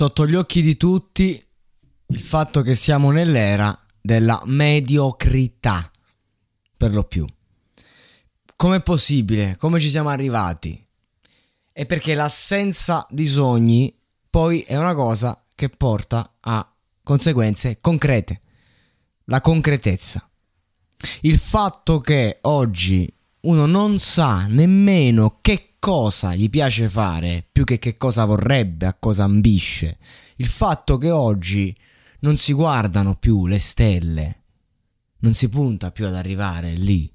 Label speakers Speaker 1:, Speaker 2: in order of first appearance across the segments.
Speaker 1: sotto gli occhi di tutti il fatto che siamo nell'era della mediocrità, per lo più. Com'è possibile? Come ci siamo arrivati? È perché l'assenza di sogni poi è una cosa che porta a conseguenze concrete. La concretezza. Il fatto che oggi uno non sa nemmeno che cosa gli piace fare più che che cosa vorrebbe, a cosa ambisce. Il fatto che oggi non si guardano più le stelle, non si punta più ad arrivare lì,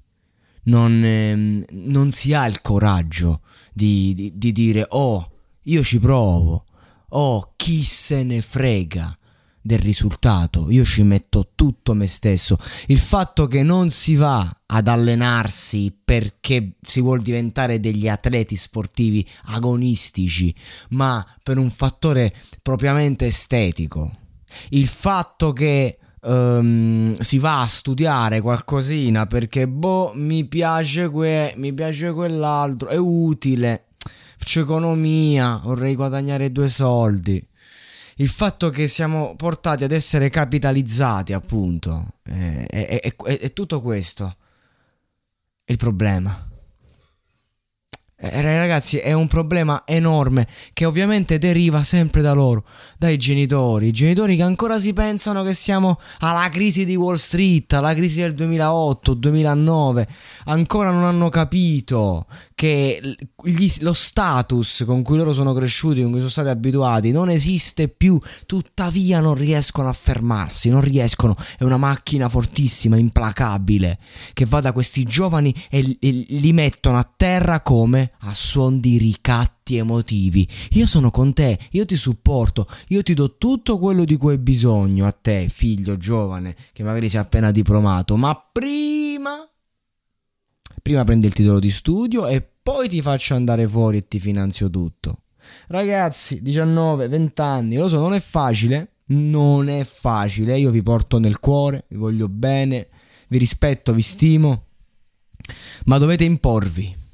Speaker 1: non, ehm, non si ha il coraggio di, di, di dire oh, io ci provo, oh, chi se ne frega del risultato, io ci metto tutto me stesso. Il fatto che non si va ad allenarsi perché si vuol diventare degli atleti sportivi agonistici, ma per un fattore propriamente estetico. Il fatto che um, si va a studiare qualcosina perché boh, mi piace que, mi piace quell'altro, è utile. Faccio economia, vorrei guadagnare due soldi il fatto che siamo portati ad essere capitalizzati, appunto, è, è, è, è tutto questo il problema. Eh, ragazzi, è un problema enorme che ovviamente deriva sempre da loro, dai genitori. I genitori che ancora si pensano che siamo alla crisi di Wall Street, alla crisi del 2008-2009, ancora non hanno capito che gli, lo status con cui loro sono cresciuti, con cui sono stati abituati, non esiste più, tuttavia non riescono a fermarsi, non riescono, è una macchina fortissima, implacabile, che va da questi giovani e, e li mettono a terra come a suon di ricatti emotivi. Io sono con te, io ti supporto, io ti do tutto quello di cui hai bisogno a te, figlio giovane, che magari sei appena diplomato, ma prima prima prendi il titolo di studio e poi ti faccio andare fuori e ti finanzio tutto. Ragazzi, 19, 20 anni, lo so, non è facile, non è facile, io vi porto nel cuore, vi voglio bene, vi rispetto, vi stimo, ma dovete imporvi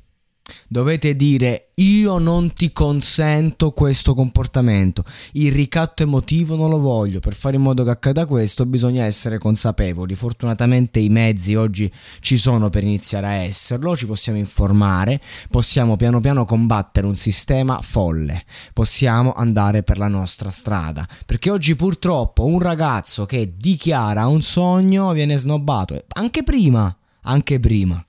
Speaker 1: Dovete dire io non ti consento questo comportamento, il ricatto emotivo non lo voglio, per fare in modo che accada questo bisogna essere consapevoli, fortunatamente i mezzi oggi ci sono per iniziare a esserlo, ci possiamo informare, possiamo piano piano combattere un sistema folle, possiamo andare per la nostra strada, perché oggi purtroppo un ragazzo che dichiara un sogno viene snobbato, anche prima, anche prima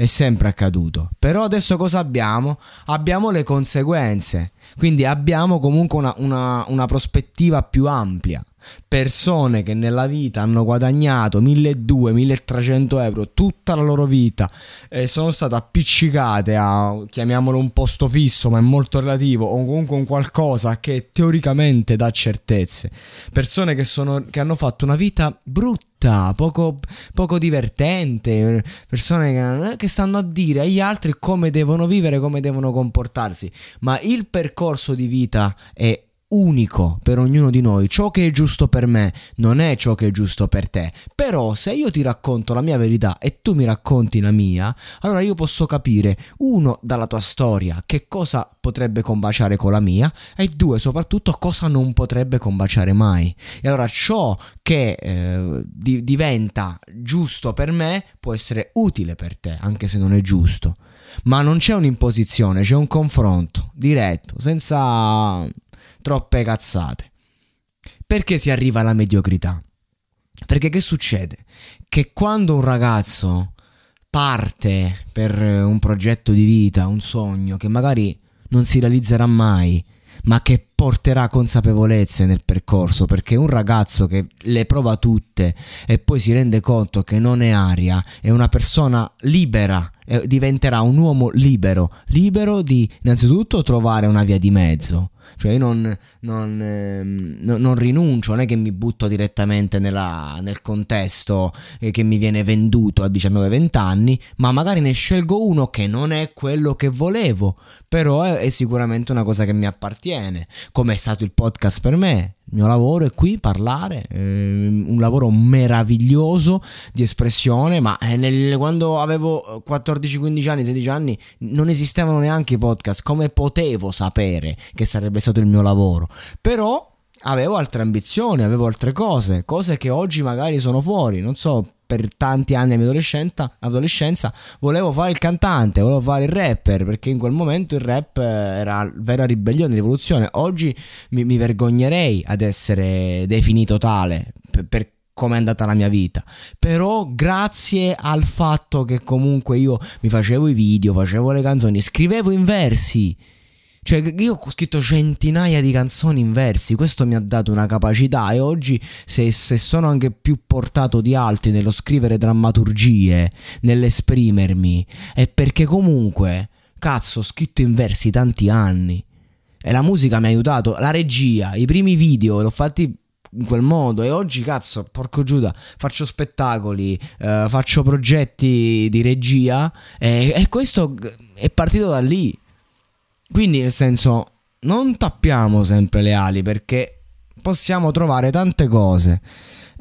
Speaker 1: è sempre accaduto. Però adesso cosa abbiamo? Abbiamo le conseguenze. Quindi abbiamo comunque una, una, una prospettiva più ampia. Persone che nella vita hanno guadagnato 1200-1300 euro tutta la loro vita e sono state appiccicate a chiamiamolo un posto fisso ma è molto relativo o comunque un qualcosa che teoricamente dà certezze. Persone che, sono, che hanno fatto una vita brutta poco, poco divertente persone che, che stanno a dire agli altri come devono vivere come devono comportarsi. Ma il percorso di vita è unico per ognuno di noi. Ciò che è giusto per me non è ciò che è giusto per te. Però se io ti racconto la mia verità e tu mi racconti la mia, allora io posso capire, uno, dalla tua storia, che cosa potrebbe combaciare con la mia e due, soprattutto, cosa non potrebbe combaciare mai. E allora ciò che eh, di- diventa giusto per me può essere utile per te, anche se non è giusto. Ma non c'è un'imposizione, c'è un confronto diretto, senza troppe cazzate. Perché si arriva alla mediocrità? Perché che succede? Che quando un ragazzo parte per un progetto di vita, un sogno che magari non si realizzerà mai, ma che porterà consapevolezze nel percorso, perché un ragazzo che le prova tutte e poi si rende conto che non è aria, è una persona libera, diventerà un uomo libero, libero di innanzitutto trovare una via di mezzo. Cioè io non, non, ehm, non rinuncio, non è che mi butto direttamente nella, nel contesto eh, che mi viene venduto a 19-20 anni, ma magari ne scelgo uno che non è quello che volevo, però è, è sicuramente una cosa che mi appartiene, come è stato il podcast per me Il mio lavoro è qui parlare, eh, un lavoro meraviglioso di espressione, ma eh, nel, quando avevo 14-15 anni, 16 anni, non esistevano neanche i podcast. Come potevo sapere che sarebbe stato il mio lavoro? Però avevo altre ambizioni, avevo altre cose, cose che oggi magari sono fuori, non so, per tanti anni della mia adolescenza, volevo fare il cantante, volevo fare il rapper, perché in quel momento il rap eh, era vera ribellione, rivoluzione. Oggi mi, mi vergognerei ad essere definito tale, per, per come è andata la mia vita. Però grazie al fatto che comunque io mi facevo i video, facevo le canzoni, scrivevo in versi cioè, io ho scritto centinaia di canzoni in versi, questo mi ha dato una capacità. E oggi se, se sono anche più portato di altri nello scrivere drammaturgie, nell'esprimermi, è perché comunque, cazzo, ho scritto in versi tanti anni. E la musica mi ha aiutato, la regia, i primi video l'ho fatti in quel modo. E oggi cazzo porco Giuda faccio spettacoli eh, faccio progetti di regia e, e questo è partito da lì quindi nel senso, non tappiamo sempre le ali perché possiamo trovare tante cose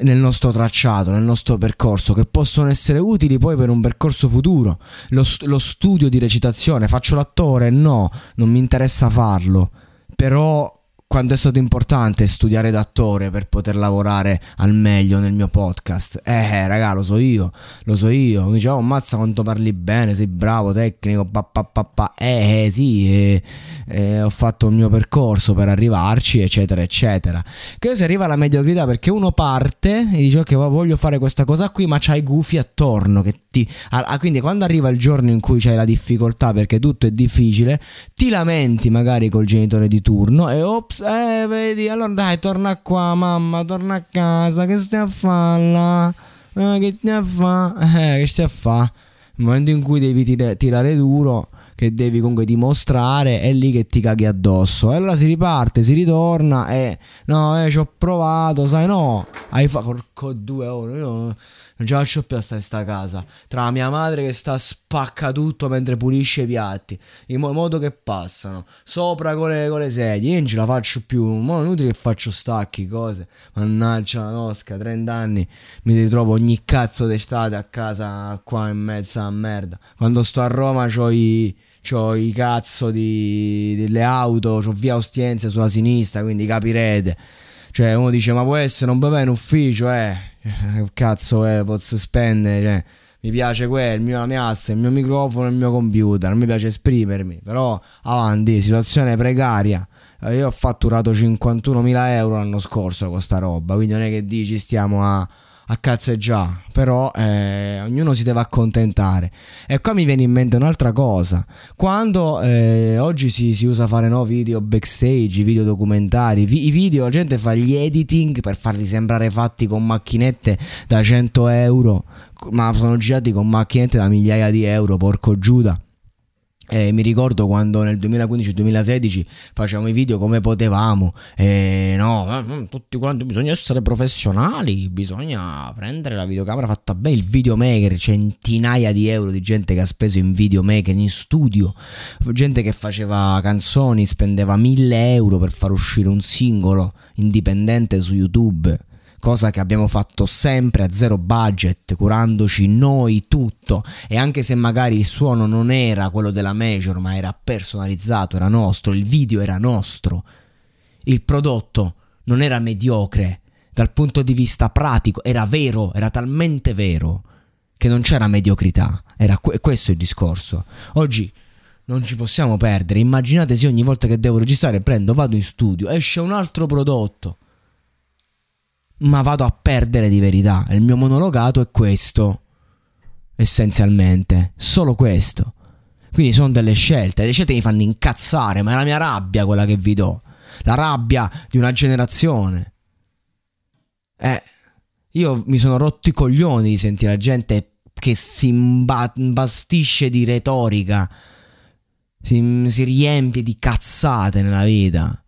Speaker 1: nel nostro tracciato, nel nostro percorso, che possono essere utili poi per un percorso futuro. Lo, lo, studio di recitazione, faccio l'attore? No, non mi interessa farlo. Però quanto è stato importante studiare d'attore per poter lavorare al meglio nel mio podcast. Eh, raga, lo so io, lo so io. Mi dicevo, oh, mazza quanto parli bene, sei bravo, tecnico, pa, pa, pa, pa. Eh, eh sì, eh, eh, ho fatto il mio percorso per arrivarci, eccetera, eccetera. Che si arriva alla mediocrità perché uno parte e dice, ok, voglio fare questa cosa qui, ma c'hai gufi attorno che ti... Ah, quindi quando arriva il giorno in cui c'hai la difficoltà perché tutto è difficile, ti lamenti magari col genitore di turno e ops eh, vedi, allora dai, torna qua, mamma, torna a casa, che stai a fare là? Eh, che stai a fare? Eh, che stai a fare? Nel momento in cui devi tir- tirare duro, che devi comunque dimostrare, è lì che ti caghi addosso. E allora si riparte, si ritorna e... No, eh, ci ho provato, sai, no. Hai fatto... Porco due ore, io non ce la faccio più a stare in sta casa. Tra mia madre che sta spacca tutto mentre pulisce i piatti. In modo che passano. Sopra con le, con le sedie. Io non ce la faccio più. Ma è inutile che faccio stacchi, cose. Mannaggia la nosca, 30 anni. Mi ritrovo ogni cazzo d'estate a casa qua in mezzo a merda. Quando sto a Roma c'ho i c'ho i cazzo di, delle auto, c'ho via Ostiense sulla sinistra, quindi capirete. Cioè, uno dice, ma può essere un bebè in ufficio, eh. Cazzo è, posso spendere, cioè. Mi piace quello, il mio, la mia asse, il mio microfono, il mio computer, non mi piace esprimermi. Però, avanti, situazione precaria. Eh, io ho fatturato 51.000 euro l'anno scorso con sta roba, quindi non è che dici stiamo a a cazzeggiare, però eh, ognuno si deve accontentare. E qua mi viene in mente un'altra cosa, quando eh, oggi si, si, usa fare no, video backstage, video documentari, vi, i video la gente fa gli editing per farli sembrare fatti con macchinette da 100 euro, ma sono girati con macchinette da migliaia di euro, porco Giuda. Eh, mi ricordo quando nel 2015-2016 facevamo i video come potevamo, eh, no, tutti quanti bisogna essere professionali, bisogna prendere la videocamera fatta bene, il videomaker, centinaia di euro di gente che ha speso in videomaker, in studio, gente che faceva canzoni, spendeva mille euro per far uscire un singolo indipendente su YouTube cosa che abbiamo fatto sempre a zero budget, curandoci noi tutto e anche se magari il suono non era quello della major ma era personalizzato, era nostro, il video era nostro, il prodotto non era mediocre dal punto di vista pratico, era vero, era talmente vero che non c'era mediocrità, era questo il discorso. Oggi non ci possiamo perdere. Immaginate se ogni volta che devo registrare prendo, vado in studio, esce un altro prodotto ma vado a perdere di verità. Il mio monologato è questo, essenzialmente, solo questo. Quindi sono delle scelte, le scelte mi fanno incazzare, ma è la mia rabbia quella che vi do, la rabbia di una generazione. Eh, io mi sono rotto i coglioni di sentire la gente che si imbastisce di retorica, si, si riempie di cazzate nella vita.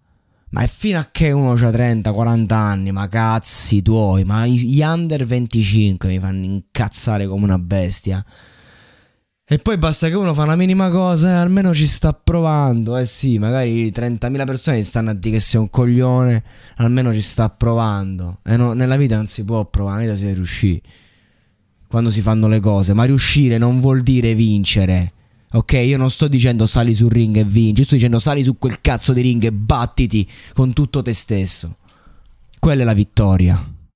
Speaker 1: Ma fino a che uno ha 30-40 anni, ma cazzi tuoi, ma gli under 25 mi fanno incazzare come una bestia. E poi basta che uno fa una minima cosa e almeno ci sta provando. Eh sì, magari 30.000 persone ti stanno a dire che sei un coglione, almeno ci sta provando. E no, nella vita non si può provare, nella vita si riuscire. Quando si fanno le cose, ma riuscire non vuol dire vincere. Ok, io non sto dicendo sali sul ring e vinci, sto dicendo sali su quel cazzo di ring e battiti con tutto te stesso. Quella è la vittoria.